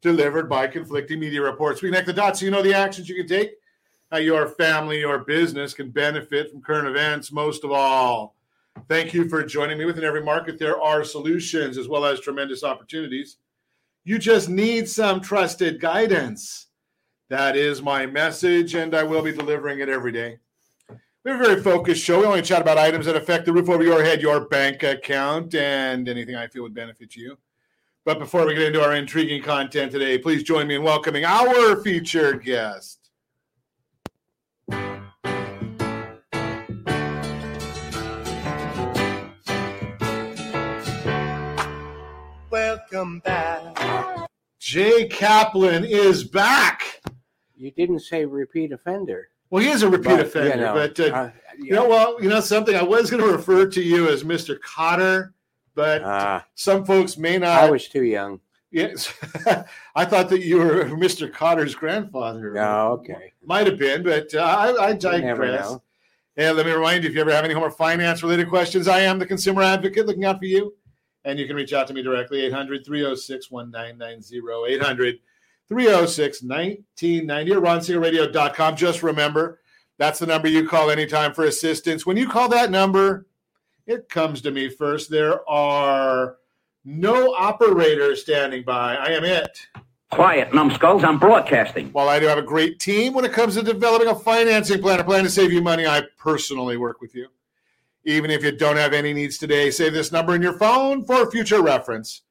delivered by conflicting media reports. We connect the dots so you know the actions you can take, how your family or business can benefit from current events. Most of all, thank you for joining me. Within every market, there are solutions as well as tremendous opportunities. You just need some trusted guidance. That is my message, and I will be delivering it every day. We have a very focused show. We only chat about items that affect the roof over your head, your bank account, and anything I feel would benefit you. But before we get into our intriguing content today, please join me in welcoming our featured guest. Welcome back. Jay Kaplan is back. You didn't say repeat offender. Well, he is a repeat But, offender, you know, but uh, uh, you know, well, you know something. I was going to refer to you as Mr. Kotter, but uh, some folks may not. I was too young. Yes, I thought that you were Mr. Kotter's grandfather. No, okay. Might have been, but uh, I, I digress. And let me remind you if you ever have any home or finance related questions, I am the consumer advocate looking out for you. And you can reach out to me directly 800 306 1990. 800 306 1990 or ronsiegelradio.com. Just remember, that's the number you call anytime for assistance. When you call that number, it comes to me first. There are no operators standing by. I am it. Quiet, numbskulls. I'm broadcasting. While I do have a great team when it comes to developing a financing plan, a plan to save you money, I personally work with you. Even if you don't have any needs today, save this number in your phone for future reference.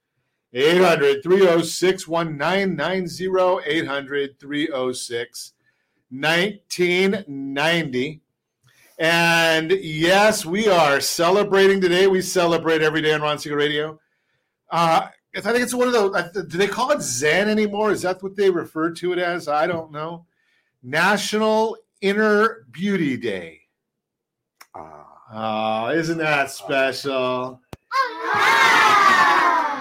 800 306 1990. 800 306 1990. And yes, we are celebrating today. We celebrate every day on Ron Siegel Radio. Uh, I think it's one of the. Do they call it Zen anymore? Is that what they refer to it as? I don't know. National Inner Beauty Day. Ah. Oh, isn't that special?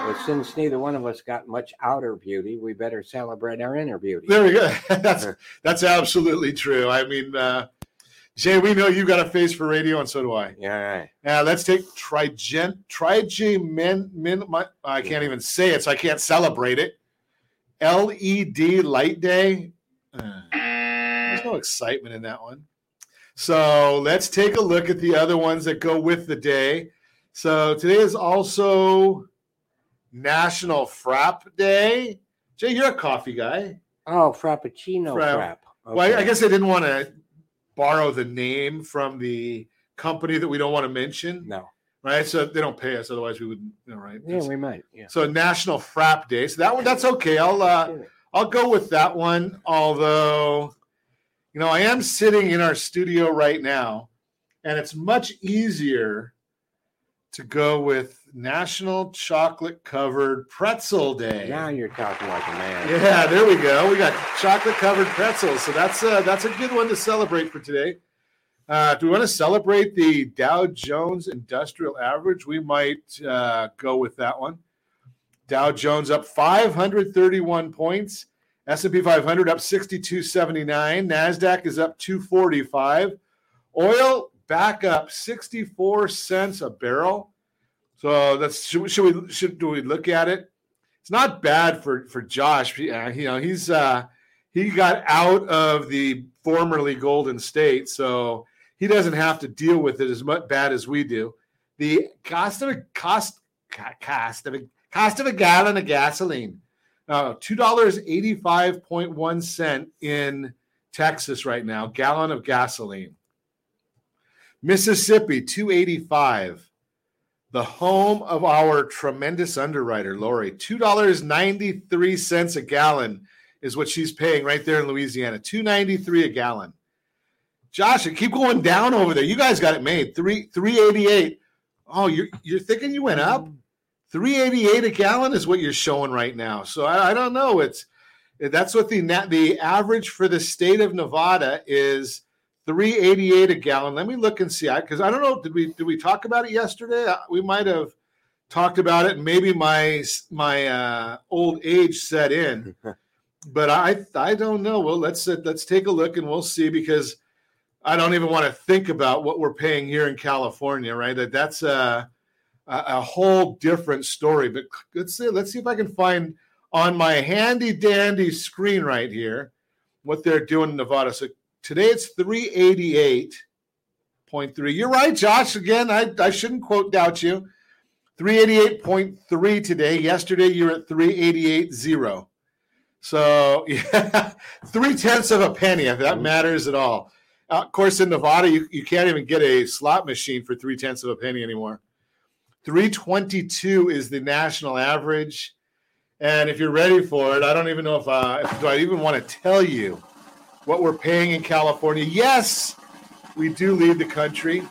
Well, since neither one of us got much outer beauty, we better celebrate our inner beauty. There we go. that's that's absolutely true. I mean, uh, Jay, we know you got a face for radio, and so do I. Yeah, right. Now let's take Trigen Trigemin. Min, my, I can't even say it, so I can't celebrate it. LED Light Day. Uh, there's no excitement in that one. So let's take a look at the other ones that go with the day. So today is also National Frap Day. Jay, you're a coffee guy. Oh, Frappuccino Frap- frap. Well, I, I guess I didn't want to borrow the name from the company that we don't want to mention, No. right? So they don't pay us, otherwise we would, you know, right? Yeah, we might. Yeah. so National Frap Day. So that one, that's okay. I'll uh, I'll go with that one. Although, you know, I am sitting in our studio right now, and it's much easier to go with National Chocolate Covered Pretzel Day. Now you're talking like a man. Yeah, there we go. We got chocolate covered pretzels, so that's a, that's a good one to celebrate for today. Uh, do we want to celebrate the Dow Jones Industrial Average? We might uh, go with that one. Dow Jones up 531 points S&P 500 up 62.79. Nasdaq is up 245. Oil back up 64 cents a barrel. So that's should, we- should we should do we look at it? It's not bad for for Josh. Uh, you know, he's uh he got out of the formerly Golden State, so he doesn't have to deal with it as much bad as we do. The cost of a cost cost of a cost of a gallon of gasoline, uh, two dollars eighty five point one cent in Texas right now. Gallon of gasoline. Mississippi two eighty five. The home of our tremendous underwriter, Lori, two dollars ninety three cents a gallon is what she's paying right there in Louisiana. Two ninety three a gallon. Josh, keep going down over there. You guys got it made. Three three eighty eight. Oh, you're you're thinking you went up? 388 a gallon is what you're showing right now. So I, I don't know. It's that's what the the average for the state of Nevada is 388 a gallon. Let me look and see. I Because I, don't know. Did we did we talk about it yesterday? We might have talked about it. Maybe my my uh, old age set in, but I I don't know. Well, let's let's take a look and we'll see because I don't even want to think about what we're paying here in California. Right? That that's a a, a whole different story. But let's see. Let's see if I can find on my handy dandy screen right here what they're doing in Nevada. So today it's 388.3. You're right, Josh. Again, I, I shouldn't quote doubt you. 388.3 today. Yesterday you were at 388.0. So yeah, three tenths of a penny, if that matters at all. Uh, of course, in Nevada, you, you can't even get a slot machine for three tenths of a penny anymore. 322 is the national average. And if you're ready for it, I don't even know if, uh, if do I even want to tell you what we're paying in California. Yes, we do lead the country.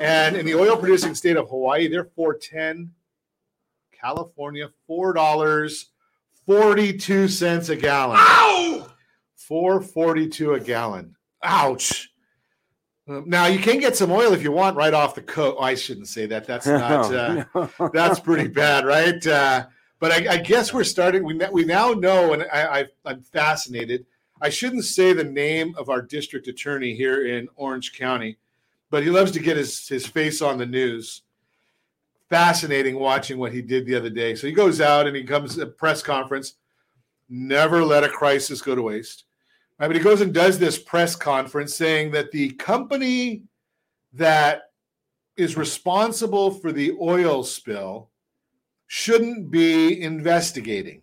And in the oil producing state of Hawaii, they're 410. California, four dollars forty-two cents a gallon. Ow! Four forty-two a gallon. Ouch. Now you can get some oil if you want right off the coast. Oh, I shouldn't say that. That's not. Uh, No. that's pretty bad, right? Uh, but I, I guess we're starting. We we now know, and I, I I'm fascinated. I shouldn't say the name of our district attorney here in Orange County, but he loves to get his his face on the news. Fascinating watching what he did the other day. So he goes out and he comes to a press conference. Never let a crisis go to waste. Right, but he goes and does this press conference saying that the company that is responsible for the oil spill shouldn't be investigating.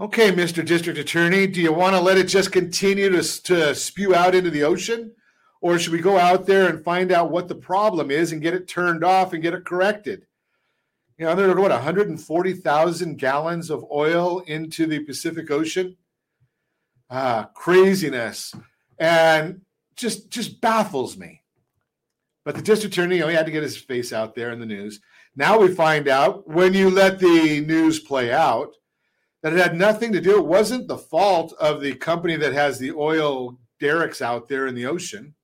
Okay, Mr. District Attorney, do you want to let it just continue to, to spew out into the ocean? Or should we go out there and find out what the problem is and get it turned off and get it corrected? You know, there are what, 140,000 gallons of oil into the Pacific Ocean? Ah, craziness. And just just baffles me. But the district attorney, you know, he had to get his face out there in the news. Now we find out when you let the news play out that it had nothing to do. It wasn't the fault of the company that has the oil derricks out there in the ocean.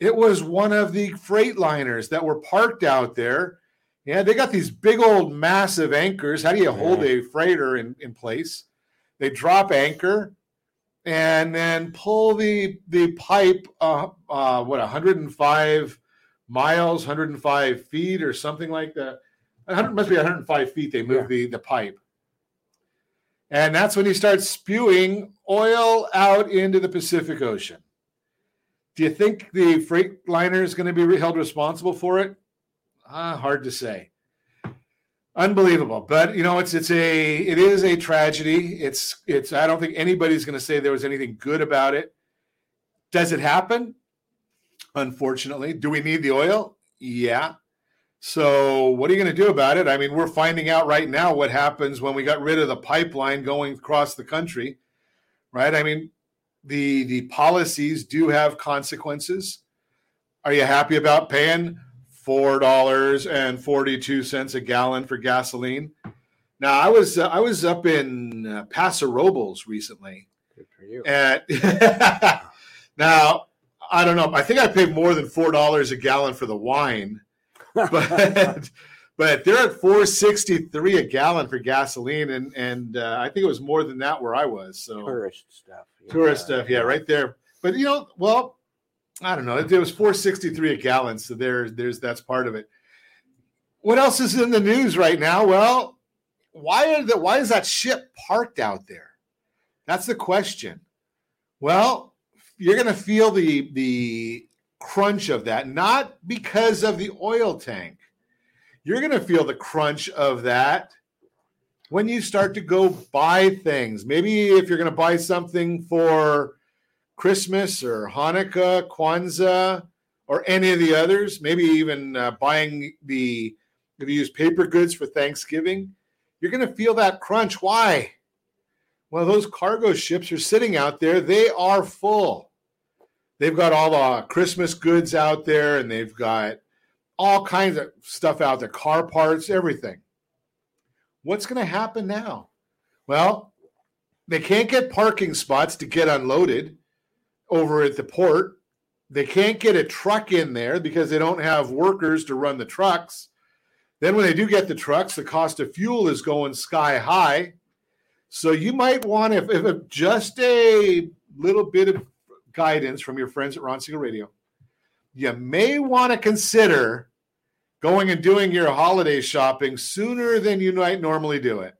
It was one of the freight liners that were parked out there. Yeah, they got these big old massive anchors. How do you hold a freighter in, in place? They drop anchor and then pull the the pipe uh, uh what 105 miles 105 feet or something like that 100 must be 105 feet they move Yeah. the the pipe and that's when he starts spewing oil out into the pacific ocean. Do you think the freight liner is going to be held responsible for it? Uh, hard to say. Unbelievable but you know it's it's a it is a tragedy. It's it's i don't think anybody's going to say there was anything good about it. Does it happen? Unfortunately. Do we need the oil? Yeah so what are you going to do about it i mean we're finding out right now what happens when we got rid of the pipeline going across the country right i mean the the policies do have consequences are you happy about paying four dollars and forty two cents a gallon for gasoline. Now I was uh, I was up in uh, Paso Robles recently, Good for you. and now I don't know. I think I paid more than four dollars a gallon for the wine, but but they're at 463 a gallon for gasoline, and and uh, I think it was more than that where I was. So Tourist stuff. yeah. tourist stuff, yeah, right there. But you know, well, I don't know. It, it was 463 a gallon, so there, there's that's part of it. What else is in the news right now? Well, why are the why is that ship parked out there? That's the question. Well, you're going to feel the the crunch of that, not because of the oil tank. You're going to feel the crunch of that when you start to go buy things. Maybe if you're going to buy something for Christmas or Hanukkah, Kwanzaa, or any of the others, maybe even uh, buying the if you use paper goods for Thanksgiving, you're going to feel that crunch. Why? Well, those cargo ships are sitting out there. They are full. They've got all the Christmas goods out there, and they've got all kinds of stuff out there car parts, everything. What's going to happen now? Well, they can't get parking spots to get unloaded over at the port. They can't get a truck in there because they don't have workers to run the trucks. Then, when they do get the trucks, the cost of fuel is going sky high. So, you might want, if, if just a little bit of guidance from your friends at Ron Siegel Radio, you may want to consider going and doing your holiday shopping sooner than you might normally do it.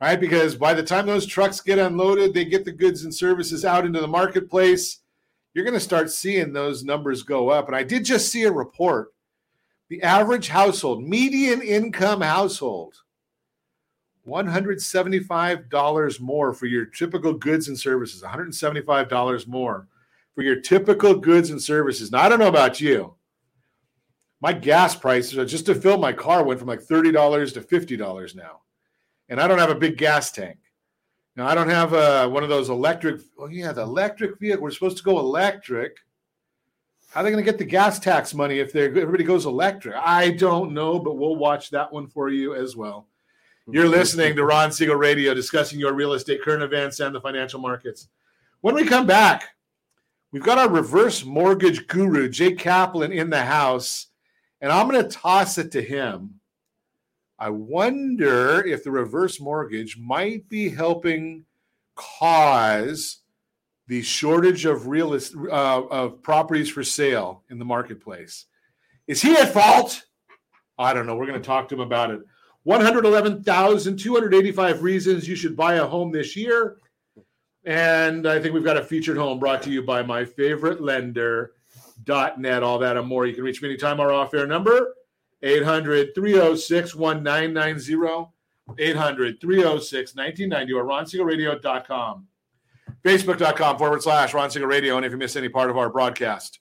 Right? Because by the time those trucks get unloaded, they get the goods and services out into the marketplace. You're going to start seeing those numbers go up. And I did just see a report. The average household, median income household, $175 more for your typical goods and services, $175 more for your typical goods and services. Now, I don't know about you. My gas prices, just to fill my car, went from like $30 to $50 now. And I don't have a big gas tank. Now, I don't have uh, one of those electric. Oh, yeah, the electric vehicle. We're supposed to go electric. How are they going to get the gas tax money if everybody goes electric? I don't know, but we'll watch that one for you as well. You're listening to Ron Siegel Radio discussing your real estate current events and the financial markets. When we come back, we've got our reverse mortgage guru, Jay Kaplan, in the house, and I'm going to toss it to him. I wonder if the reverse mortgage might be helping cause the shortage of real uh, of properties for sale in the marketplace. Is he at fault? I don't know. We're going to talk to him about it. 111,285 reasons you should buy a home this year. And I think we've got a featured home brought to you by my favorite lender, .net, all that and more. You can reach me anytime. Our off-air number, 800-306-1990, 800-306-1990, or ronsiegelradio.com. Facebook.com forward slash Ron Radio. And if you miss any part of our broadcast,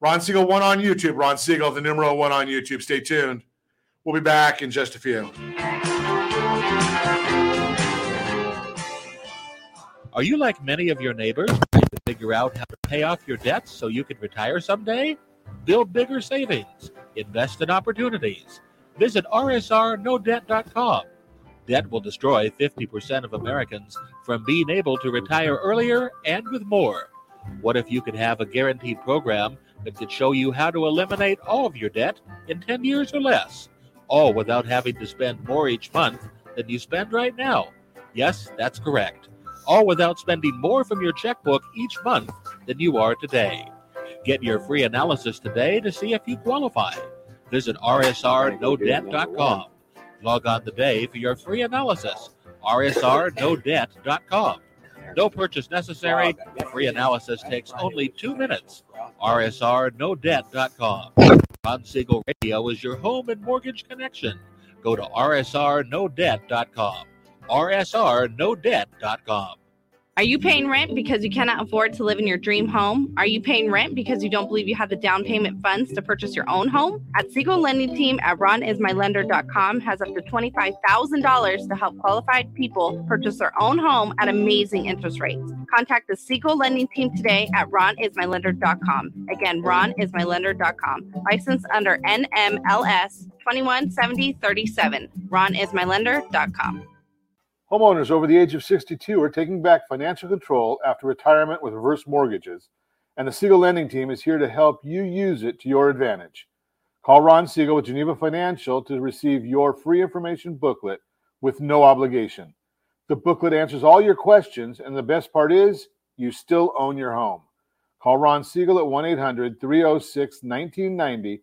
Ron Siegel 1 on YouTube, Ron Siegel, the numeral 1 on YouTube. Stay tuned. We'll be back in just a few. Are you like many of your neighbors trying to figure out how to pay off your debts so you can retire someday? Build bigger savings. Invest in opportunities. Visit rsrnodebt.com. Debt will destroy 50% of Americans from being able to retire earlier and with more. What if you could have a guaranteed program that could show you how to eliminate all of your debt in 10 years or less? All without having to spend more each month than you spend right now. Yes, that's correct. All without spending more from your checkbook each month than you are today. Get your free analysis today to see if you qualify. Visit rsrnodebt.com. Log on today for your free analysis. rsrnodebt.com. No purchase necessary. Free analysis takes only two minutes. rsrnodebt.com. Ron Siegel Radio is your home and mortgage connection. Go to rsrnodebt.com. rsrnodebt.com. Are you paying rent because you cannot afford to live in your dream home? Are you paying rent because you don't believe you have the down payment funds to purchase your own home? At Siegel Lending Team at ronismylender.com has up to $25,000 to help qualified people purchase their own home at amazing interest rates. Contact the Siegel Lending Team today at ronismylender.com. Again, ronismylender.com. Licensed under NMLS 217037. ronismylender.com. Homeowners over the age of 62 are taking back financial control after retirement with reverse mortgages, and the Siegel Lending Team is here to help you use it to your advantage. Call Ron Siegel with Geneva Financial to receive your free information booklet with no obligation. The booklet answers all your questions, and the best part is you still own your home. Call Ron Siegel at 1 800 306 1990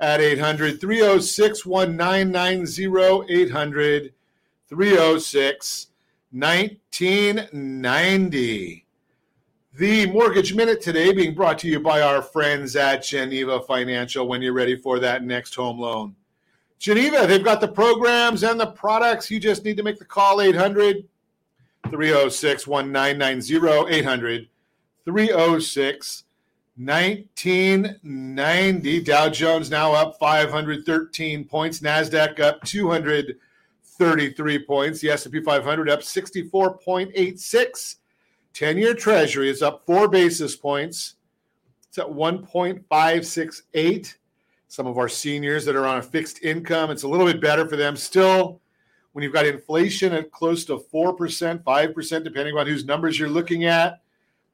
at 800 306 1990. 800 306 1990. The Mortgage Minute today being brought to you by our friends at Geneva Financial when you're ready for that next home loan. Geneva, they've got the programs and the products. You just need to make the call 800 306 1990. 800 306 1990. Dow Jones now up 513 points. NASDAQ up 233 points. The S&P 500 up 64.86. 10-year Treasury is up 4 basis points. It's at 1.568. Some of our seniors that are on a fixed income, it's a little bit better for them. Still, when you've got inflation at close to 4%, 5%, depending on whose numbers you're looking at,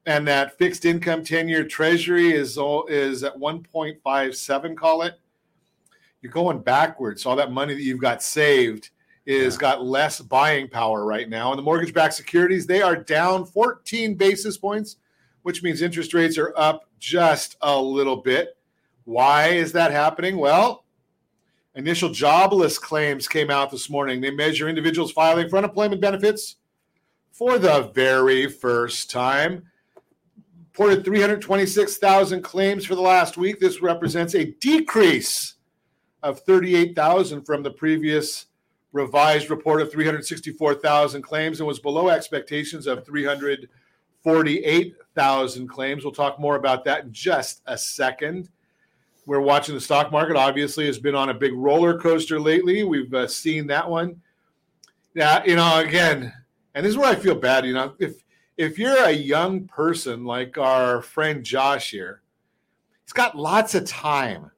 and that fixed income 10-year Treasury is, all is at 1.57, call it, you're going backwards. So all that money that you've got saved – is yeah. got less buying power right now. And the mortgage backed securities, they are down 14 basis points, which means interest rates are up just a little bit. Why is that happening? Well, initial jobless claims came out this morning. They measure individuals filing for unemployment benefits for the very first time. Reported 326,000 claims for the last week. This represents a decrease of 38,000 from the previous revised report of 364,000 claims and was below expectations of 348,000 claims. We'll talk more about that in just a second. We're watching the stock market, obviously, has been on a big roller coaster lately. We've uh, seen that one. Yeah, you know, again, and this is where I feel bad. You know, if if you're a young person like our friend Josh here, he's got lots of time,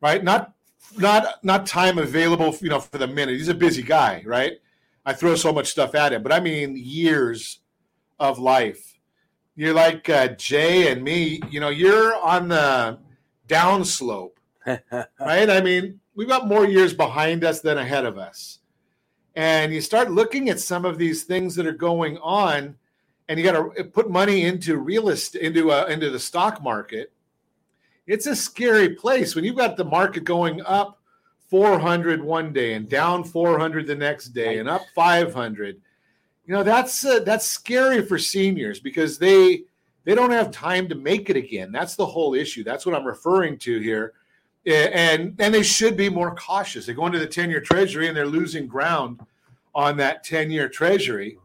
right? Not not not time available, you know, for the minute. He's a busy guy, right? I throw so much stuff at him, but I mean years of life. You're like uh, Jay and me. You know, you're on the downslope, right? I mean, we've got more years behind us than ahead of us, and you start looking at some of these things that are going on, and you got to put money into real estate, into uh, into the stock market it's a scary place. When you've got the market going up 400 one day and down 400 the next day and up 500 you know that's uh, that's scary for seniors because they they don't have time to make it again. That's the whole issue. That's what i'm referring to here. And and they should be more cautious. They go into the 10 year treasury and they're losing ground on that 10 year treasury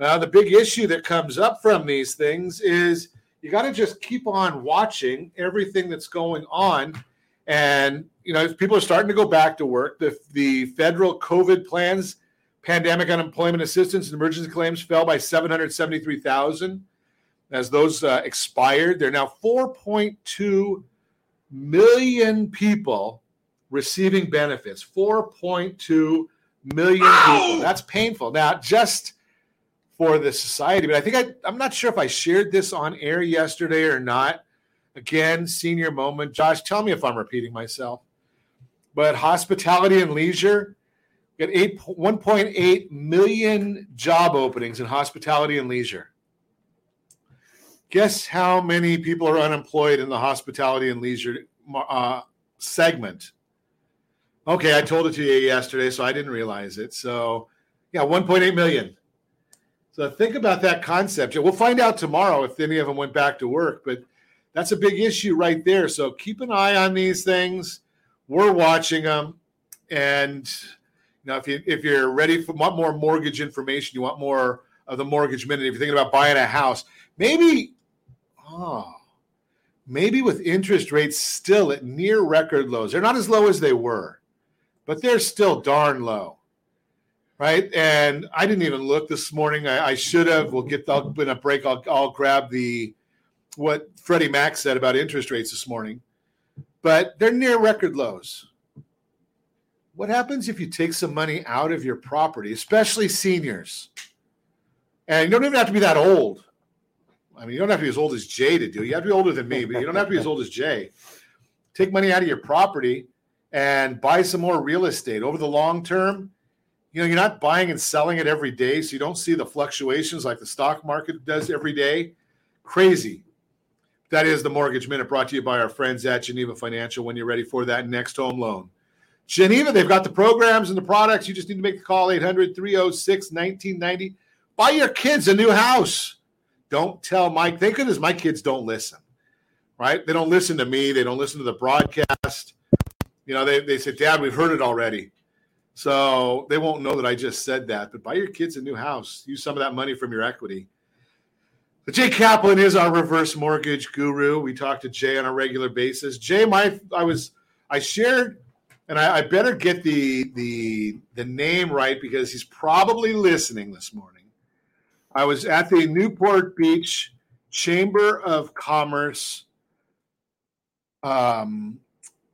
now the big issue that comes up from these things is you got to just keep on watching everything that's going on. And, you know, people are starting to go back to work. The, the federal COVID plans, pandemic unemployment assistance and emergency claims fell by 773,000 as those uh, expired. There are now 4.2 million people receiving benefits. 4.2 million people. That's painful. Now, just for the society, but I think I, I'm not sure if I shared this on air yesterday or not. Again, senior moment. Josh, tell me if I'm repeating myself. But hospitality and leisure got 8, 1.8 million job openings in hospitality and leisure. Guess how many people are unemployed in the hospitality and leisure uh, segment? Okay, I told it to you yesterday, so I didn't realize it. So, yeah, 1.8 million. So think about that concept. We'll find out tomorrow if any of them went back to work, but that's a big issue right there. So keep an eye on these things. We're watching them, and you know if you if you're ready for want more mortgage information, you want more of the mortgage minute. If you're thinking about buying a house, maybe oh maybe with interest rates still at near record lows. They're not as low as they were but they're still darn low. Right. And I didn't even look this morning. I, I should have. We'll get, I'll, in a break, I'll, I'll grab the, what Freddie Mac said about interest rates this morning, but they're near record lows. What happens if you take some money out of your property, especially seniors? And you don't even have to be that old. I mean, you don't have to be as old as Jay to do. You have to be older than me, but you don't have to be as old as Jay. Take money out of your property and buy some more real estate over the long term. You know, you're not buying and selling it every day, so you don't see the fluctuations like the stock market does every day. Crazy. That is the Mortgage Minute brought to you by our friends at Geneva Financial when you're ready for that next home loan. Geneva, they've got the programs and the products. You just need to make the call 800 306 1990. Buy your kids a new house. Don't tell Mike. Thank goodness my kids don't listen, right? They don't listen to me. They don't listen to the broadcast you know, they, they said, Dad, we've heard it already. So they won't know that I just said that. But buy your kids a new house. Use some of that money from your equity. But Jay Kaplan is our reverse mortgage guru. We talk to Jay on a regular basis. Jay, my I was I shared, and I, I better get the the the name right because he's probably listening this morning. I was at the Newport Beach Chamber of Commerce um,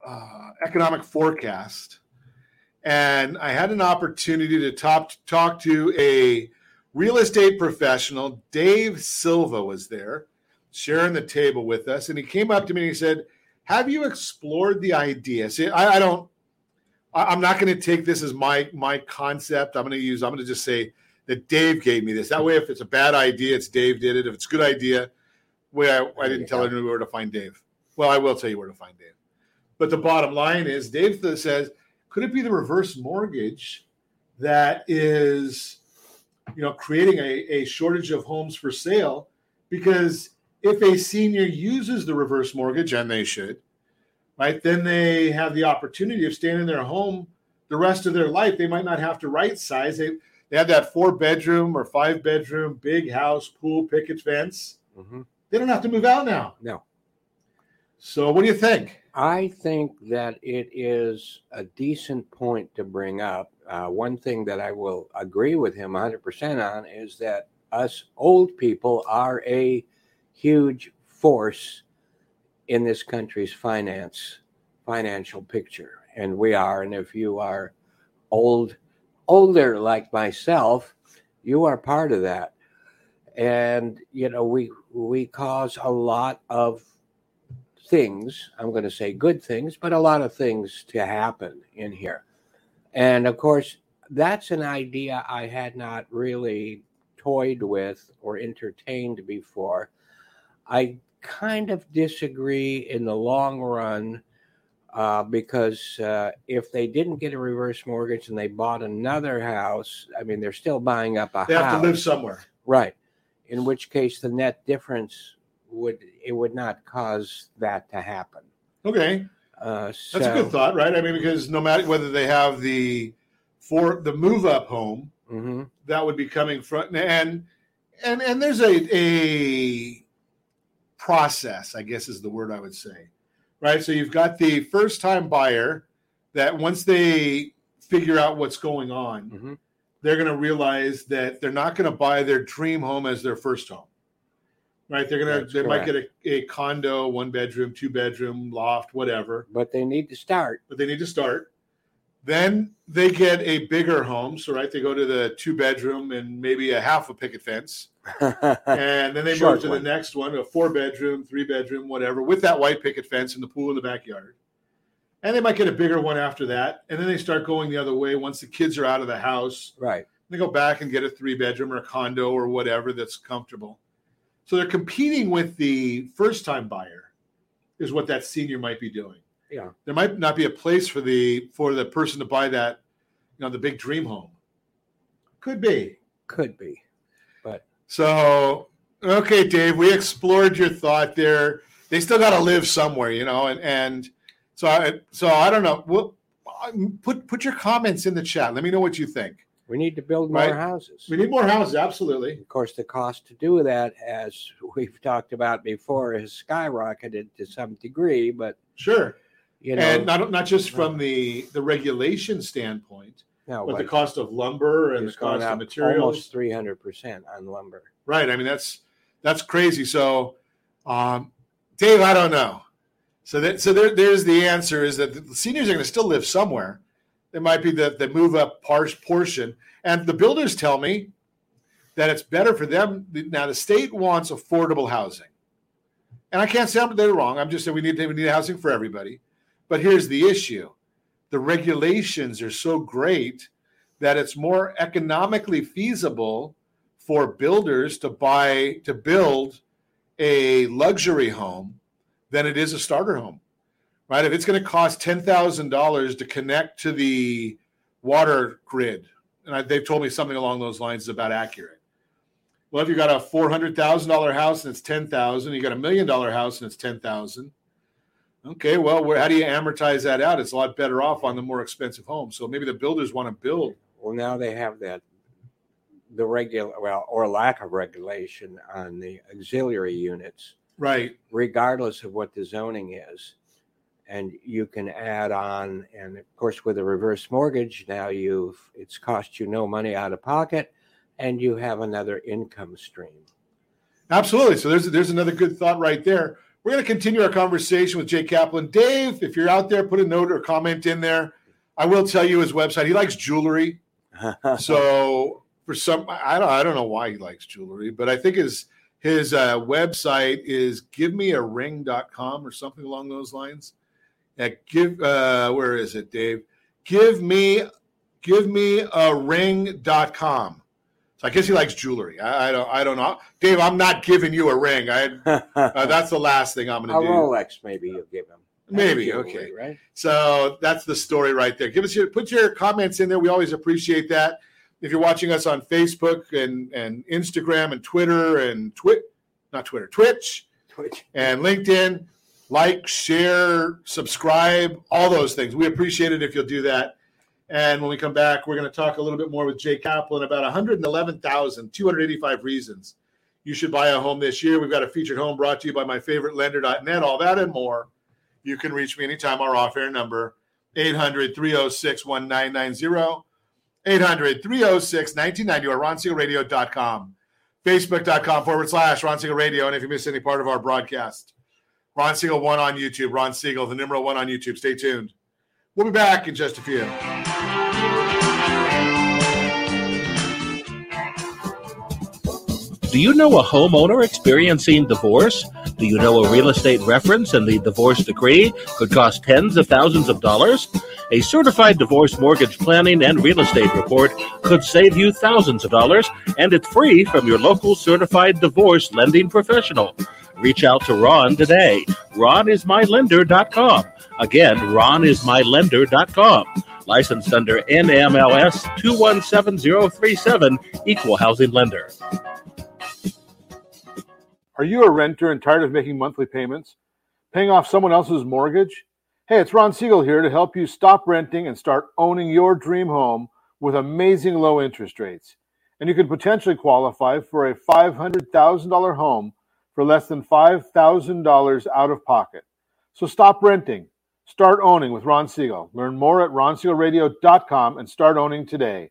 uh, economic forecast, and I had an opportunity to talk talk to a real estate professional. Dave Silva was there, sharing the table with us, and he came up to me and he said, "Have you explored the idea?" See, I, I don't. I, am not going to take this as my my concept. I'm going to use. I'm going to just say that Dave gave me this. That way, if it's a bad idea, it's Dave did it. If it's a good idea, where I, I didn't tell anyone where to find Dave. Well, I will tell you where to find Dave. But the bottom line is, Dave says, could it be the reverse mortgage that is, you know, creating a, a shortage of homes for sale? Because if a senior uses the reverse mortgage, and they should, right, then they have the opportunity of staying in their home the rest of their life. They might not have to right size. They, they have that four bedroom or five bedroom, big house, pool, picket fence. Mm-hmm. They don't have to move out now. No. So, what do you think? I think that it is a decent point to bring up. Uh, one thing that I will agree with him 100% on is that us old people are a huge force in this country's finance financial picture and we are and if you are old older like myself you are part of that and you know we we cause a lot of things, I'm going to say good things, but a lot of things to happen in here. And of course, that's an idea I had not really toyed with or entertained before. I kind of disagree in the long run uh, because uh, if they didn't get a reverse mortgage and they bought another house, I mean, they're still buying up a they house. They have to live somewhere. Right. In which case, the net difference would it would not cause that to happen. Okay, uh, so, that's a good thought, right? I mean, because no matter whether they have the for the move up home, mm-hmm. that would be coming from and and and there's a a process, I guess is the word I would say, right? So you've got the first time buyer that once they figure out what's going on. Mm-hmm. They're going to realize that they're not going to buy their dream home as their first home right? They're gonna That's they might get a, a condo, one bedroom, two bedroom, loft, whatever. But they need to start. But they need to start. Then they get a bigger home. So right, they go to the two bedroom and maybe a half a picket fence. and then they move to one. the next one, a four bedroom, three bedroom, whatever, with that white picket fence and the pool in the backyard. And they might get a bigger one after that. And then they start going the other way once the kids are out of the house. right. They go back and get a three bedroom or a condo or whatever that's comfortable. So they're competing with the first time buyer, is what that senior might be doing. Yeah. There might not be a place for the for the person to buy that, you know, the big dream home. Could be. Could be. But so, okay, Dave, we explored your thought there. They still got to live somewhere, you know, and and so I so I don't know. Well, um, put put your comments in the chat. Let me know what you think. We need to build more Right. houses. We need more houses, absolutely. Of course, the cost to do that, as we've talked about before, has skyrocketed to some degree. But Sure, you know, and not not just from the the regulation standpoint, no, but the cost of lumber and the cost of materials. almost three hundred percent on lumber. Right. I mean, that's that's crazy. So, um, Dave, I don't know. So that so there, there's the answer is that the seniors are going to still live somewhere. It might be the the move up par- portion, and the builders tell me that it's better for them. Now, the state wants affordable housing, and I can't say I'm- they're wrong. I'm just saying we need we need housing for everybody. But here's the issue: the regulations are so great that it's more economically feasible for builders to buy to build a luxury home than it is a starter home right? If it's going to cost $10000 to connect to the water grid and I, they've told me something along those lines is about accurate. Well if you got a $400000 house and it's 10000 you got a million dollar house and it's 10000 okay well where, how do you amortize that out? It's a lot better off on the more expensive home. So maybe the builders want to build. Well, now they have that the regular well or lack of regulation on the auxiliary units, right. Regardless of what the zoning is. And you can add on, and of course, with a reverse mortgage, now you've it's cost you no money out of pocket, and you have another income stream. Absolutely. So there's there's another good thought right there. We're going to continue our conversation with Jay Kaplan. Dave, if you're out there, put a note or comment in there. I will tell you his website. He likes jewelry. So for some, I don't I don't know why he likes jewelry, but I think his his uh, website is givemearing.com or something along those lines. Yeah, give uh, where is it, Dave? Give me give me a ring.com. So I guess he likes jewelry. I, I don't I don't know. Dave, I'm not giving you a ring. I uh, that's the last thing I'm going to do. Rolex, maybe you'll give him. Maybe, okay. right? So that's the story right there. Give us your put your comments in there. We always appreciate that. If you're watching us on Facebook and and Instagram and Twitter and Twit, not Twitter, Twitch Twitch. and LinkedIn, like, share, subscribe, all those things. We appreciate it if you'll do that. And when we come back, we're going to talk a little bit more with Jay Kaplan about 111,285 reasons you should buy a home this year. We've got a featured home brought to you by my favorite lender.net, all that and more. You can reach me anytime. Our off air number 800 306 1990, 800 306 1990, or ronsiegelradio.com, facebook.com forward slash Ron Radio. And if you miss any part of our broadcast, Ron Siegel 1 on YouTube, Ron Siegel, the numero 1 on YouTube. Stay tuned. We'll be back in just a few. Do you know a homeowner experiencing divorce? Do you know a real estate reference and the divorce decree could cost tens of thousands of dollars? A certified divorce mortgage planning and real estate report could save you thousands of dollars, and it's free from your local certified divorce lending professional. Reach out to Ron today. RonIsMyLender.com. Again, RonIsMyLender.com. Licensed under NMLS 217037, Equal Housing Lender. Are you a renter and tired of making monthly payments? Paying off someone else's mortgage? Hey, it's Ron Siegel here to help you stop renting and start owning your dream home with amazing low interest rates. And you could potentially qualify for a $500,000 home for less than $5,000 out of pocket. So stop renting. Start owning with Ron Siegel. Learn more at ronsiegelradio.com and start owning today.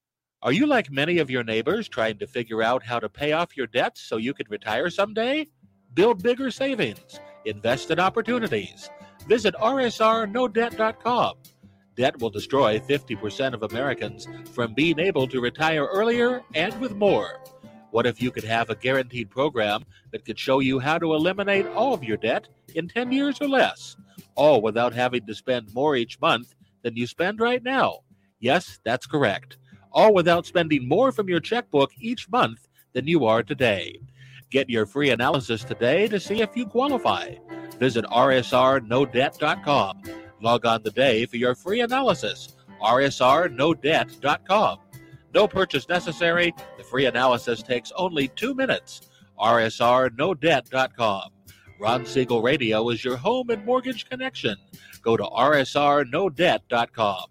Are you like many of your neighbors trying to figure out how to pay off your debts so you can retire someday? Build bigger savings. Invest in opportunities. Visit rsrnodebt.com. Debt will destroy 50% of Americans from being able to retire earlier and with more. What if you could have a guaranteed program that could show you how to eliminate all of your debt in 10 years or less, all without having to spend more each month than you spend right now? Yes, that's correct all without spending more from your checkbook each month than you are today. Get your free analysis today to see if you qualify. Visit rsrnodebt.com. Log on today for your free analysis. rsrnodebt.com. No purchase necessary. The free analysis takes only two minutes. rsrnodebt.com. Ron Siegel Radio is your home and mortgage connection. Go to rsrnodebt.com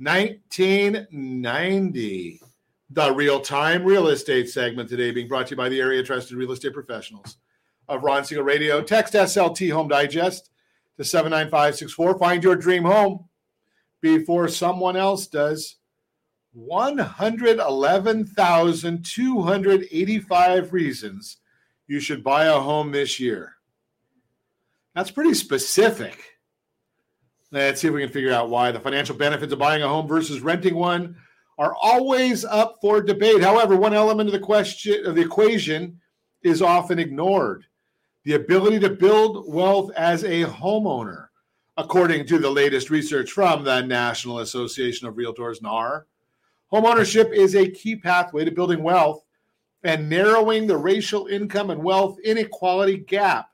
1990. The real time real estate segment today being brought to you by the area trusted real estate professionals of Ron Siegel Radio. Text SLT Home Digest to 79564. Find your dream home before someone else does. 111,285 reasons you should buy a home this year. That's pretty specific. Let's see if we can figure out why the financial benefits of buying a home versus renting one are always up for debate. However, one element of the question of the equation is often ignored. The ability to build wealth as a homeowner, according to the latest research from the National Association of Realtors NAR. Homeownership is a key pathway to building wealth and narrowing the racial income and wealth inequality gap.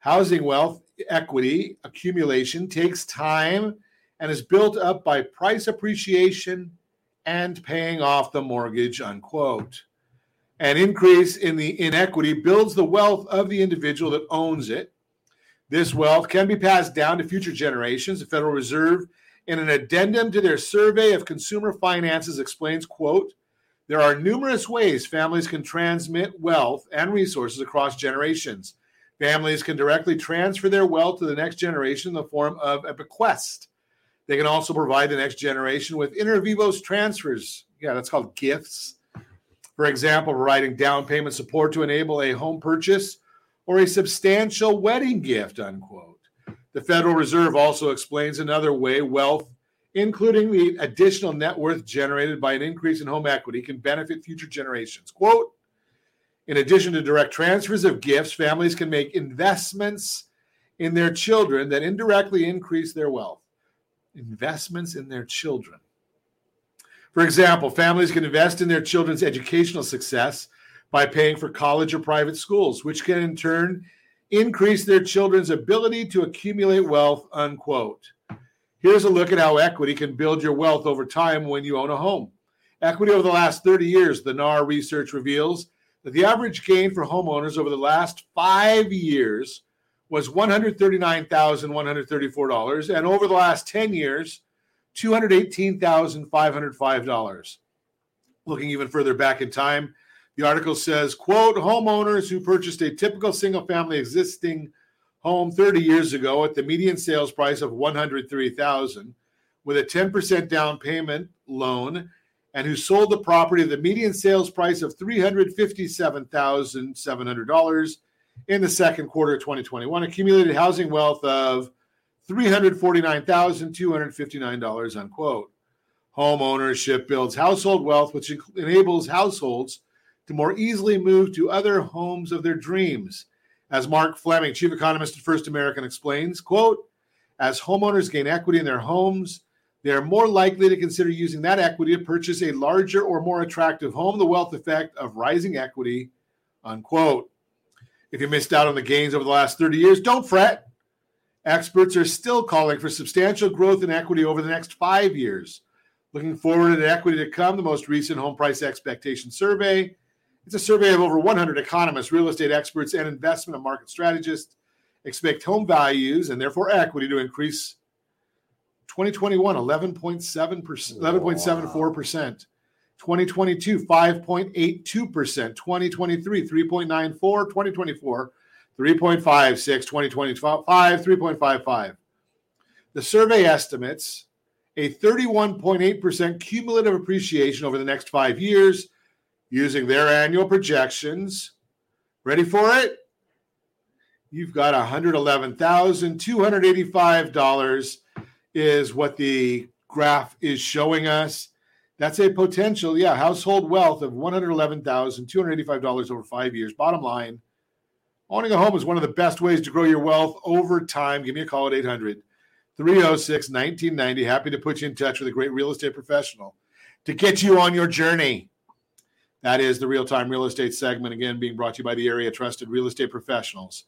Housing wealth equity accumulation takes time and is built up by price appreciation and paying off the mortgage, unquote. An increase in the inequity builds the wealth of the individual that owns it. This wealth can be passed down to future generations. The Federal Reserve, in an addendum to their survey of consumer finances, explains, quote, there are numerous ways families can transmit wealth and resources across generations. Families can directly transfer their wealth to the next generation in the form of a bequest. They can also provide the next generation with inter vivos transfers. Yeah, that's called gifts. For example, providing down payment support to enable a home purchase or a substantial wedding gift, unquote. The Federal Reserve also explains another way wealth, including the additional net worth generated by an increase in home equity, can benefit future generations. Quote, in addition to direct transfers of gifts, families can make investments in their children that indirectly increase their wealth. Investments in their children. For example, families can invest in their children's educational success by paying for college or private schools, which can in turn increase their children's ability to accumulate wealth, unquote. Here's a look at how equity can build your wealth over time when you own a home. Equity over the last 30 years, the NAR research reveals, that the average gain for homeowners over the last five years was $139,134. And over the last 10 years, $218,505. Looking even further back in time, the article says, quote, homeowners who purchased a typical single family existing home 30 years ago at the median sales price of 103,000 with a 10% down payment loan and who sold the property at the median sales price of $357,700 in the second quarter of 2021 accumulated housing wealth of $349,259 unquote. Home ownership builds household wealth which enables households to more easily move to other homes of their dreams. As Mark Fleming, chief economist at First American explains, quote, as homeowners gain equity in their homes, they are more likely to consider using that equity to purchase a larger or more attractive home, the wealth effect of rising equity, unquote. If you missed out on the gains over the last 30 years, don't fret. Experts are still calling for substantial growth in equity over the next five years. Looking forward to equity to come, the most recent home price expectation survey. It's a survey of over 100 economists, real estate experts, and investment and market strategists expect home values and therefore equity to increase 2021 11.7 percent 11.74%. 2022 5.82%, 2023 3.94, 2024 3.56, 2025 3.55. The survey estimates a 31.8% cumulative appreciation over the next 5 years using their annual projections. Ready for it? You've got $111,285 is what the graph is showing us. That's a potential, yeah, household wealth of $111,285 over five years. Bottom line, owning a home is one of the best ways to grow your wealth over time. Give me a call at 800 306 1990. Happy to put you in touch with a great real estate professional to get you on your journey. That is the real time real estate segment, again, being brought to you by the area trusted real estate professionals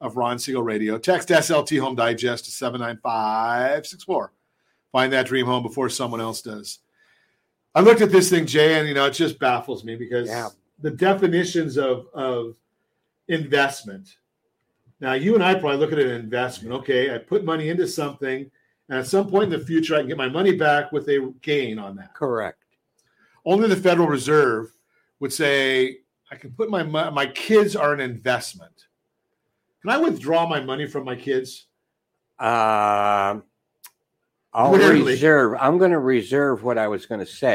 of Ron Siegel Radio. Text SLT Home Digest to 79564. Find that dream home before someone else does. I looked at this thing, Jay, and you know, it just baffles me because Yeah. the definitions of, of investment. Now, you and I probably look at an investment. Okay, I put money into something, and at some point in the future, I can get my money back with a gain on that. Correct. Only the Federal Reserve would say, I can put my my kids are an investment. Can I withdraw my money from my kids? Um, I'll reserve. I'm going to reserve what I was going to say.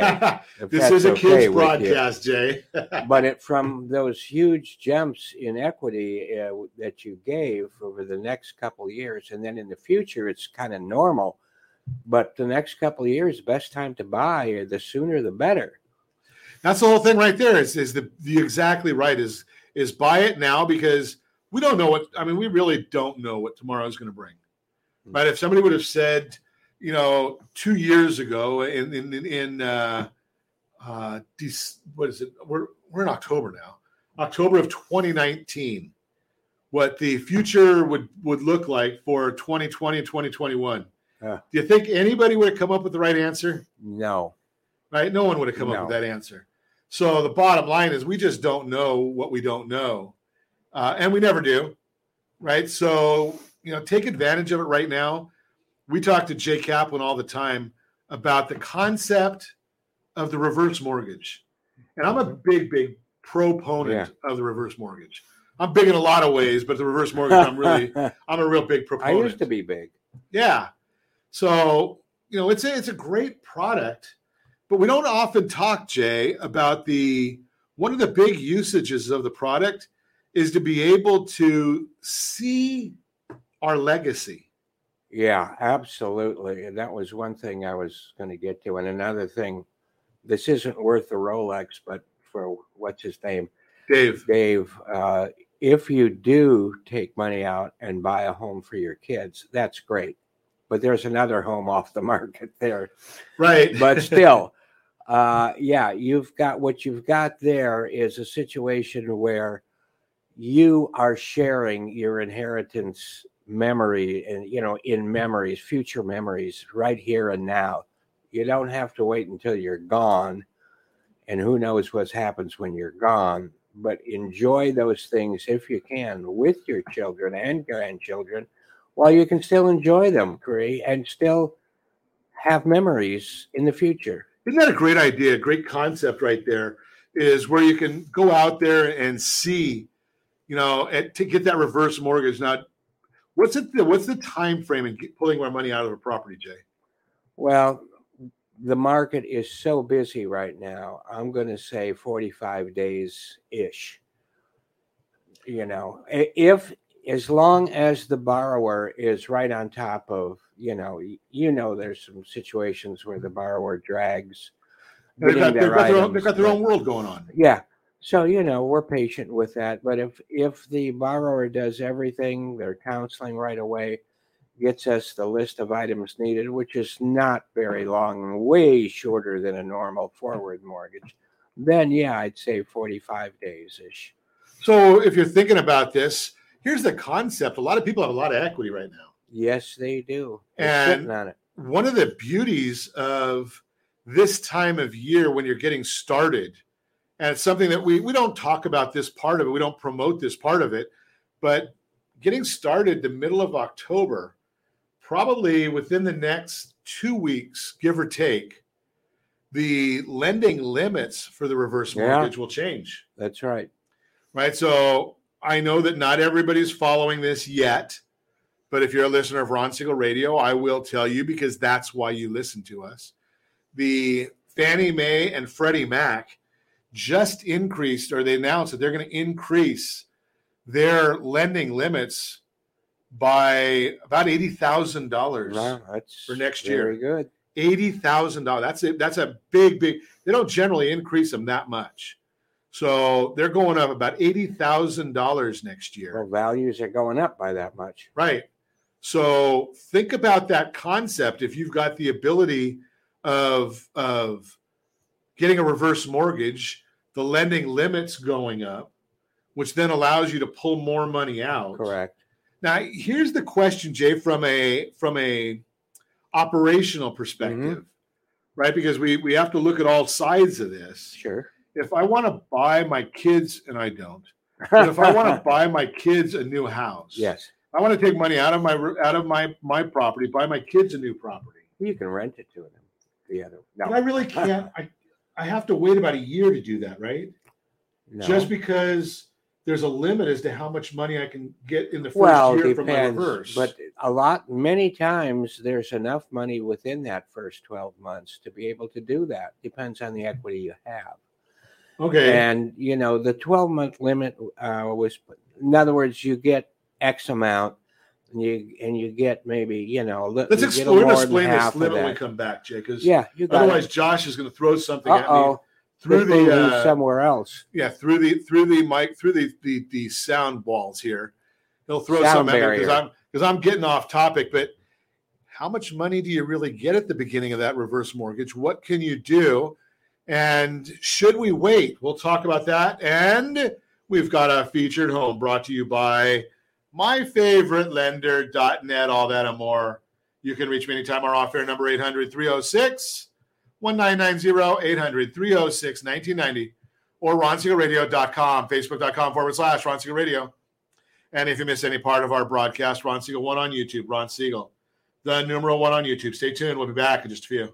this is a okay kids broadcast, Jay. but it, from those huge jumps in equity uh, that you gave over the next couple of years, and then in the future, it's kind of normal. But the next couple of years, best time to buy, uh, the sooner the better. That's the whole thing right there. Is is the the exactly right is is buy it now because we don't know what I mean. We really don't know what tomorrow is going to bring. Right? If somebody would have said, you know, two years ago in in in, in uh, uh, what is it? We're we're in October now. October of 2019. What the future would would look like for 2020 and 2021. Yeah. Do you think anybody would have come up with the right answer? No. right? No one would have come up with that answer. So the bottom line is we just don't know what we don't know, uh, and we never do, right? So you know, take advantage of it right now. We talk to Jay Kaplan all the time about the concept of the reverse mortgage, and I'm a big, big proponent of the reverse mortgage. I'm big in a lot of ways, but the reverse mortgage, I'm really, I'm a real big proponent. I used to be big. Yeah. So, you know, it's a, it's a great product, but we don't often talk, Jay, about the one of the big usages of the product is to be able to see our legacy. Yeah, absolutely. And that was one thing I was going to get to. And another thing, this isn't worth the Rolex, but for what's his name? Dave. Dave, uh, if you do take money out and buy a home for your kids, that's great. But there's another home off the market there. Right. But still, uh, yeah, you've got what you've got there is a situation where you are sharing your inheritance memory and you know in memories future memories right here and now you don't have to wait until you're gone and who knows what happens when you're gone but enjoy those things if you can with your children and grandchildren while you can still enjoy them Cree, and still have memories in the future. Isn't that a great idea? Great concept right there is where you can go out there and see, you know, and to get that reverse mortgage. Now, what's it? What's the time frame in pulling more money out of a property, Jay? Well, the market is so busy right now. I'm going to say 45 days ish. You know, if as long as the borrower is right on top of, you know, you know, there's some situations where the borrower drags. They've got, they've, got their own, they've got their own world going on. Yeah. So, you know, we're patient with that. But if if the borrower does everything, their counseling right away, gets us the list of items needed, which is not very long way shorter than a normal forward mortgage, then yeah, I'd say 45 days ish. So if you're thinking about this, here's the concept. A lot of people have a lot of equity right now. Yes, they do. They're And sitting on it. one of the beauties of this time of year when you're getting started, and it's something that we we don't talk about this part of it, we don't promote this part of it, but getting started the middle of October, probably within the next two weeks, give or take, the lending limits for the reverse Yeah. mortgage will change. That's right. right? So I know that not everybody's following this yet, but if you're a listener of Ron Siegel Radio, I will tell you because that's why you listen to us. The Fannie Mae and Freddie Mac just increased, or they announced that they're going to increase their lending limits by about eighty thousand dollars for next year. Very good. Eighty thousand dollars. That's a that's a big big. They don't generally increase them that much, so they're going up about eighty thousand dollars next year. Well, values are going up by that much. Right. So think about that concept. If you've got the ability of of getting a reverse mortgage, the lending limits going up, which then allows you to pull more money out. Correct. Now, here's the question, Jay, from a from a operational perspective, mm-hmm. right? Because we we have to look at all sides of this. Sure. If I want to buy my kids, and I don't, but if I want to buy my kids a new house, Yes. I want to take money out of my out of my my property, buy my kids a new property. You can rent it to them. The other. No. But I really can't. I I have to wait about a year to do that, right? no. Just because there's a limit as to how much money I can get in the first well, year from my depends. reverse. But a lot, many times, there's enough money within that first 12 months to be able to do that. Depends on the equity you have. okay, And you know, the 12 month limit uh, was, in other words, you get X amount, and you and you get maybe you know, let's you explain, get a gonna more explain this limit when we come back, Jay. Because Yeah, otherwise, it. Josh is going to throw something Uh at me through the uh, somewhere else. yeah through the through the mic through the the, the sound balls here. He'll throw Sound something at me because. I'm because I'm getting off topic. But how much money do you really get at the beginning of that reverse mortgage? What can you do? And should we wait? We'll talk about that. And we've got a featured home brought to you by my favorite lender.net, all that and more. You can reach me anytime. Our off air number 800 306 1990 800 306 1990 or ronsiegelradio.com, facebook.com forward slash Ron. And if you miss any part of our broadcast, Ron Siegel 1 on YouTube, Ron Siegel, the numeral 1 on YouTube. Stay tuned. We'll be back in just a few.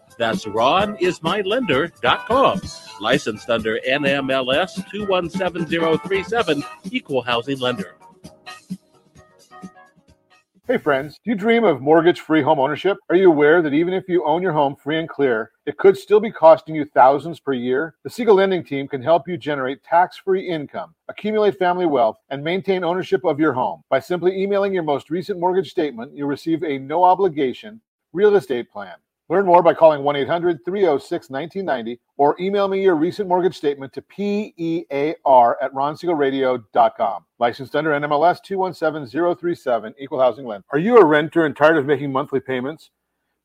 That's ronismylender.com. Licensed under NMLS 217037, Equal Housing Lender. Hey friends, do you dream of mortgage-free home ownership? Are you aware that even if you own your home free and clear, it could still be costing you thousands per year? The Siegel Lending Team can help you generate tax-free income, accumulate family wealth, and maintain ownership of your home. By simply emailing your most recent mortgage statement, you'll receive a no obligation real estate plan. Learn more by calling 1 800 306 1990 or email me your recent mortgage statement to PEAR at ronsiegelradio.com. Licensed under NMLS 217037, Equal Housing Lender. Are you a renter and tired of making monthly payments?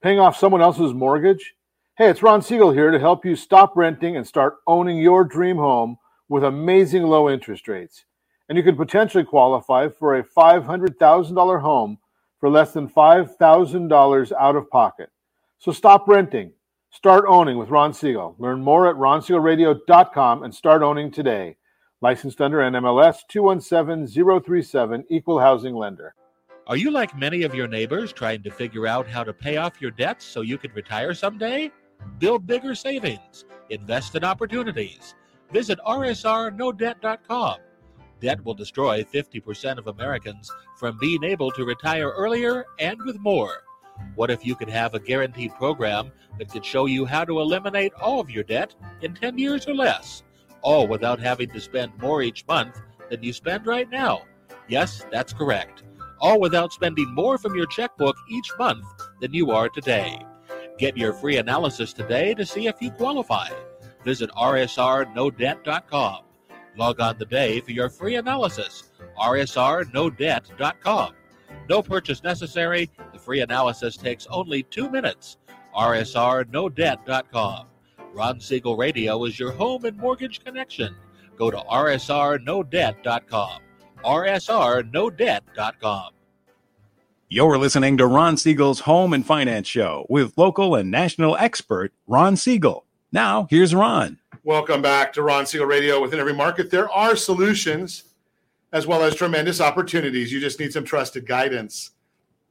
Paying off someone else's mortgage? Hey, it's Ron Siegel here to help you stop renting and start owning your dream home with amazing low interest rates. And you could potentially qualify for a $500,000 home for less than $5,000 out of pocket. So stop renting. Start owning with Ron Siegel. Learn more at ronsiegelradio.com and start owning today. Licensed under NMLS 217037, Equal Housing Lender. Are you like many of your neighbors trying to figure out how to pay off your debts so you can retire someday? Build bigger savings. Invest in opportunities. Visit rsrnodebt.com. Debt will destroy 50% of Americans from being able to retire earlier and with more. What if you could have a guaranteed program that could show you how to eliminate all of your debt in 10 years or less, all without having to spend more each month than you spend right now? Yes, that's correct. All without spending more from your checkbook each month than you are today. Get your free analysis today to see if you qualify. Visit rsrnodebt.com. Log on today for your free analysis. rsrnodebt.com. No purchase necessary. The free analysis takes only two minutes. RSRNoDebt.com. Ron Siegel Radio is your home and mortgage connection. Go to RSRNoDebt.com. RSRNoDebt.com. You're listening to Ron Siegel's Home and Finance Show with local and national expert Ron Siegel. Now, here's Ron. Welcome back to Ron Siegel Radio. Within every market, there are solutions as well as tremendous opportunities. You just need some trusted guidance.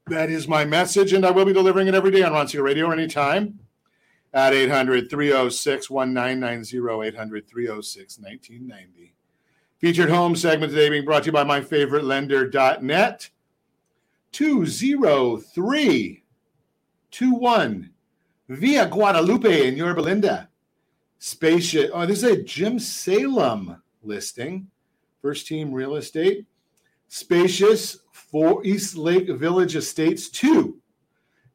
That is my message, and I will be delivering it every day on Ron Siegel Radio anytime at 800 306 1990, 800 306 1990. Featured home segment today being brought to you by my favorite lender.net. 203 21 Via Guadalupe in Yorba Linda. Spacious. Oh, this is a Jim Salem listing. First team real estate. Spacious for East Lake Village Estates 2.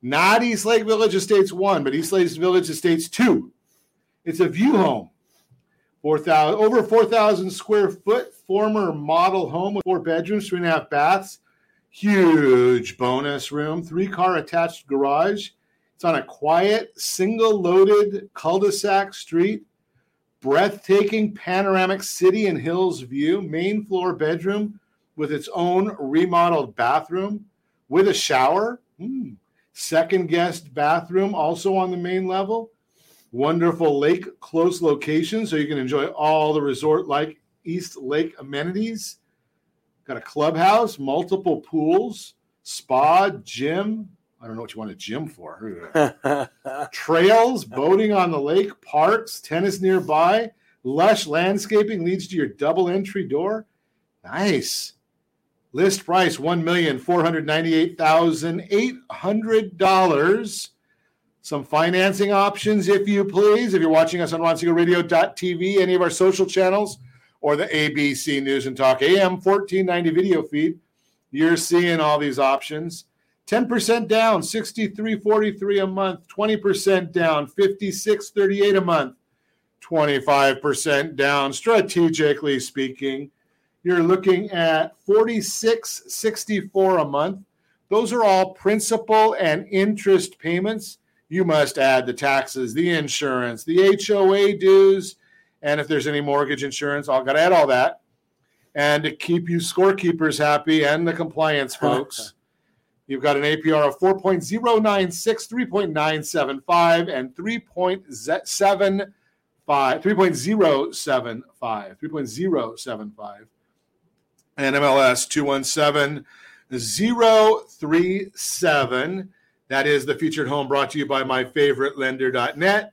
Not East Lake Village Estates 1, but East Lake Village Estates 2. It's a view home. 4,000 over 4,000 square foot former model home with four bedrooms, three and a half baths, huge bonus room, three car attached garage. It's on a quiet, single loaded cul de sac street breathtaking panoramic city and hills view, main floor bedroom with its own remodeled bathroom with a shower. Mm. Second guest bathroom also on the main level. Wonderful lake close location so you can enjoy all the resort like East Lake amenities. Got a clubhouse, multiple pools, spa, gym, I don't know what you want a gym for. Trails, boating on the lake, parks, tennis nearby, lush landscaping leads to your double entry door. Nice. List price $1,498,800. Some financing options, if you please. If you're watching us on RonSiegelRadio.tv, any of our social channels, or the ABC News and Talk AM 1490 video feed, you're seeing all these options. 10% down, 63.43 a month, 20% down, 56.38 a month, 25% down. Strategically speaking, you're looking at 46.64 a month. Those are all principal and interest payments. You must add the taxes, the insurance, the HOA dues, and if there's any mortgage insurance, I'll got to add all that. And to keep you scorekeepers happy and the compliance folks. You've got an APR of 4.096, 3.975, and 3.75, 3.075, 3.075. And MLS 217037. That is the featured home brought to you by my favorite lender.net.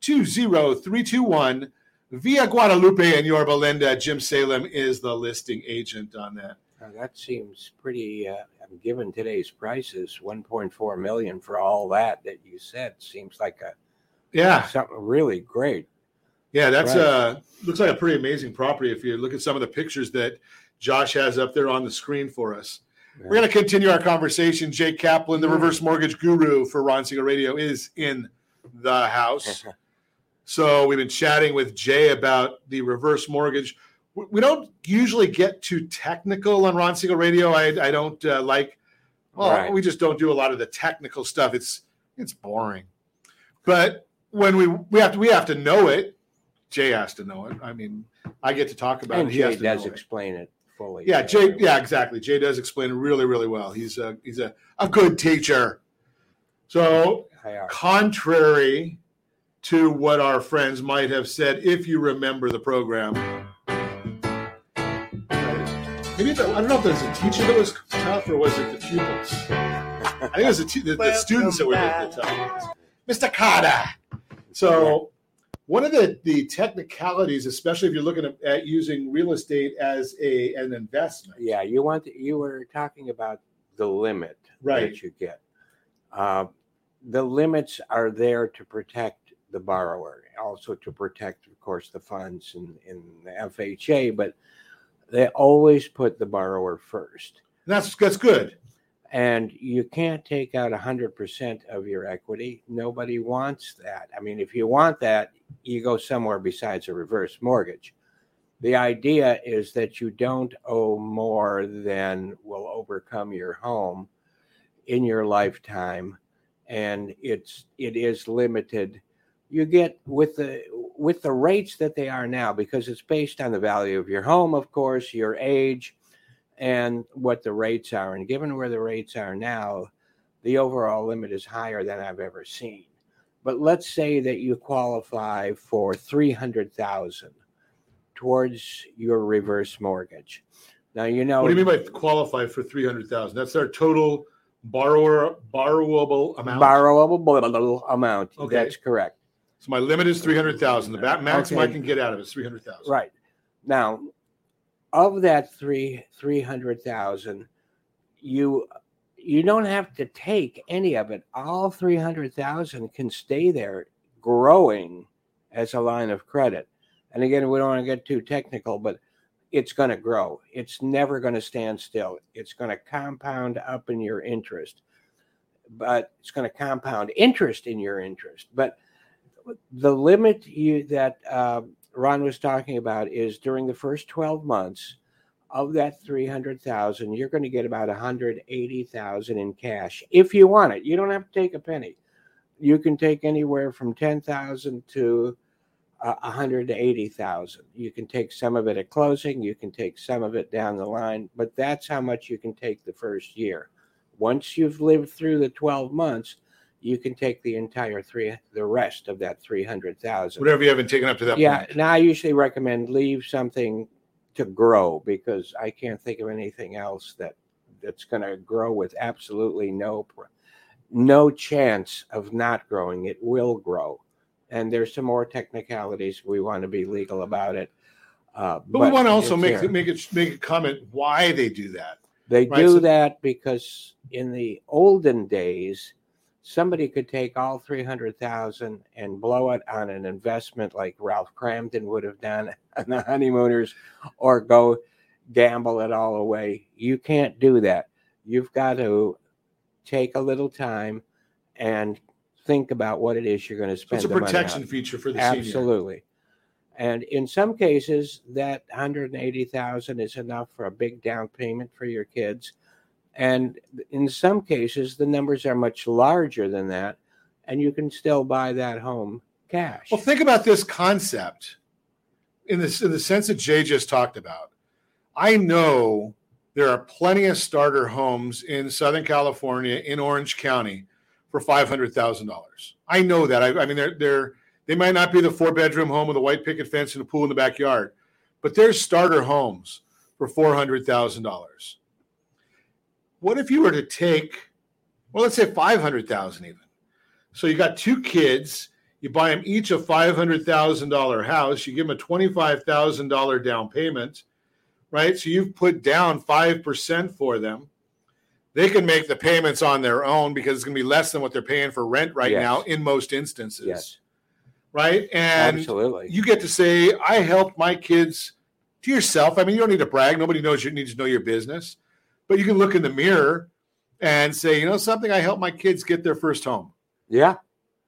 20321 via Guadalupe and Yorba Linda. Jim Salem is the listing agent on that. That seems pretty. Uh, given today's prices, 1.4 million for all that that you said seems like a Yeah, something really great. yeah, that's Right. uh looks like a pretty amazing property. If you look at some of the pictures that Josh has up there on the screen for us. We're going to continue our conversation. Jay Kaplan, the reverse mortgage guru for Ron Siegel Radio, is in the house. So we've been chatting with Jay about the reverse mortgage. We don't usually get too technical on Ron Siegel Radio. I, I don't uh, like. Well, Right. we just don't do a lot of the technical stuff. It's it's boring. But when we we have to we have to know it. Jay has to know it. I mean, I get to talk about and it. He has Jay to does know it. explain it fully. Yeah, Jay. Yeah, exactly. Jay does explain it really, really well. He's a he's a, a good teacher. So contrary to what our friends might have said, if you remember the program. I don't know if there's a teacher that was tough or was it the pupils. I think it was the, te- the, the students that were the, the tough. Mr. Kotter. So one of the, the technicalities, especially if you're looking at, at using real estate as a an investment, Yeah, you want you were talking about the limit Right. that you get. Uh, the limits are there to protect the borrower, also to protect, of course, the funds in, in the FHA, but they always put the borrower first. that's that's good. And you can't take out a 100% of your equity. Nobody wants that. I mean, if you want that, you go somewhere besides a reverse mortgage. The idea is that you don't owe more than will overcome your home in your lifetime and it's it is limited you get with the with the rates that they are now because it's based on the value of your home of course your age and what the rates are and given where the rates are now the overall limit is higher than i've ever seen but let's say that you qualify for 300,000 towards your reverse mortgage now you know What do you mean by qualify for three hundred thousand? That's our total borrower borrowable amount. borrowable amount Okay. that's correct so my limit is three hundred thousand. The ba- maximum I can get out of it is three hundred thousand. Right. Now, of that three three hundred thousand, you you don't have to take any of it. All three hundred thousand can stay there growing as a line of credit. And again, we don't want to get too technical, but it's going to grow. It's never going to stand still. It's going to compound up in your interest, but it's going to compound interest in your interest. But the limit you that uh, Ron was talking about is during the first 12 months of that 300,000 you're going to get about 180,000 in cash if you want it. You don't have to take a penny. You can take anywhere from 10,000 to uh, 180,000 you can take some of it at closing you can take some of it down the line but that's how much you can take the first year. Once you've lived through the 12 months you can take the entire three the rest of that 300,000 Whatever you haven't taken up to that yeah, point. now I usually recommend leave something to grow because I can't think of anything else that that's going to grow with absolutely no no chance of not growing. It will grow, and there's some more technicalities. We want to be legal about it, uh, But, we want to also make there. make it make a comment why they do that. They Right, do so- that because in the olden days, somebody could take all three hundred thousand and blow it on an investment like Ralph Kramden would have done on the honeymooners, or go gamble it all away. You can't do that. You've got to take a little time and think about what it is you're going to So spend. it's a protection on. feature for the senior. Absolutely. And in some cases, that 180,000 is enough for a big down payment for your kids. And in some cases, the numbers are much larger than that, and you can still buy that home cash. Well, think about this concept in this in the sense that Jay just talked about. I know there are plenty of starter homes in Southern California, in Orange County, for five hundred thousand dollars. I know that. I, I mean, they're they're they might not be the four bedroom home with a white picket fence and a pool in the backyard, but there's starter homes for four hundred thousand dollars. What if you were to take, well, let's say five hundred thousand even. So you got two kids. You buy them each a five hundred thousand dollar house. You give them a twenty five thousand dollar down payment. right? So you've put down 5% for them. They can make the payments on their own because it's going to be less than what they're paying for rent right Yes. now in most instances. Yes. Right? And Absolutely. you get to say, I helped my kids to yourself. I mean, you don't need to brag. Nobody knows you need to know your business. But you can look in the mirror and say, you know, something, I helped my kids get their first home. Yeah.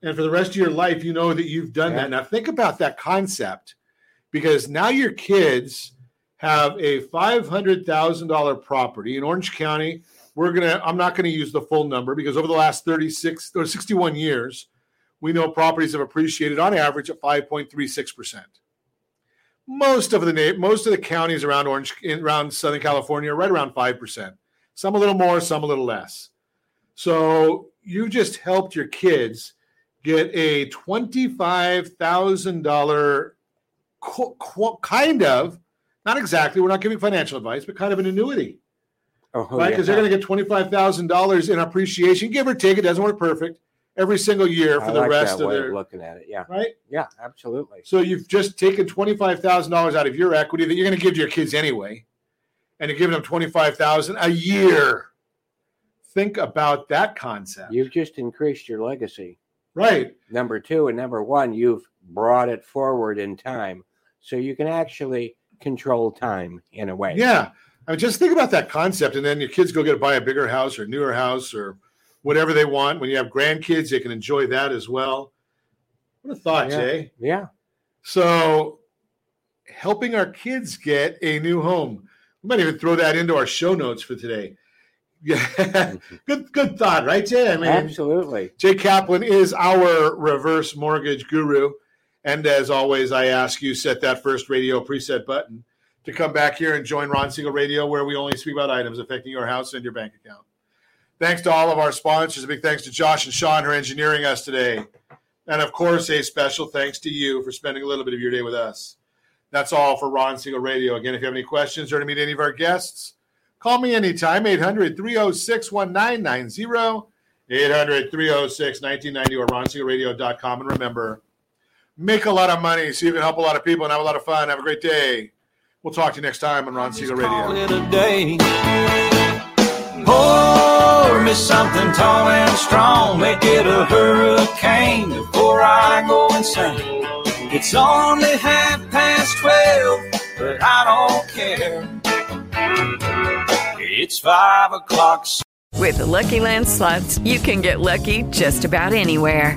And for the rest of your life, you know that you've done Yeah. that. Now, think about that concept because now your kids have a $500,000 property in Orange County. We're going to, I'm not going to use the full number because over the last 36 or 61 years, we know properties have appreciated on average at 5.36%. Most of the most of the counties around Orange in, around Southern California are right around 5%. Some a little more, some a little less. So you just helped your kids get a $25,000 qu- qu- kind of, not exactly, we're not giving financial advice, but kind of an annuity, Oh, oh right? Because they're going to get $25,000 in appreciation, give or take. It doesn't work perfect every single year for I the like rest of their, of looking at it. Yeah. right? Yeah, absolutely. So you've just taken $25,000 out of your equity that you're going to give to your kids anyway, and you're giving them 25000 a year. Think about that concept. You've just increased your legacy. right. Number two and number one, you've brought it forward in time. So you can actually control time in a way. Yeah. I mean, just think about that concept, and then your kids go get to buy a bigger house or newer house or whatever they want. When you have grandkids, they can enjoy that as well. What a thought, Yeah. Jay. Yeah. So, helping our kids get a new home. We might even throw that into our show notes for today. Yeah, good, good thought, right, Jay? I mean, Absolutely. Jay Kaplan is our reverse mortgage guru. And as always, I ask you set that first radio preset button to come back here and join Ron Siegel Radio, where we only speak about items affecting your house and your bank account. Thanks to all of our sponsors. A big thanks to Josh and Sean for engineering us today. And of course, a special thanks to you for spending a little bit of your day with us. That's all for Ron Siegel Radio. Again, if you have any questions or to meet any of our guests, call me anytime, 800 306 1990, 800 306 1990, or ronsiegelradio.com. And remember, make a lot of money so you can help a lot of people and have a lot of fun. Have a great day. We'll talk to you next time on Ron Siegel Radio. Me something tall and strong. Make it a hurricane before I go insane. It's only half past twelve, but I don't care. It's five o'clock. With the Lucky Land slots, you can get lucky just about anywhere.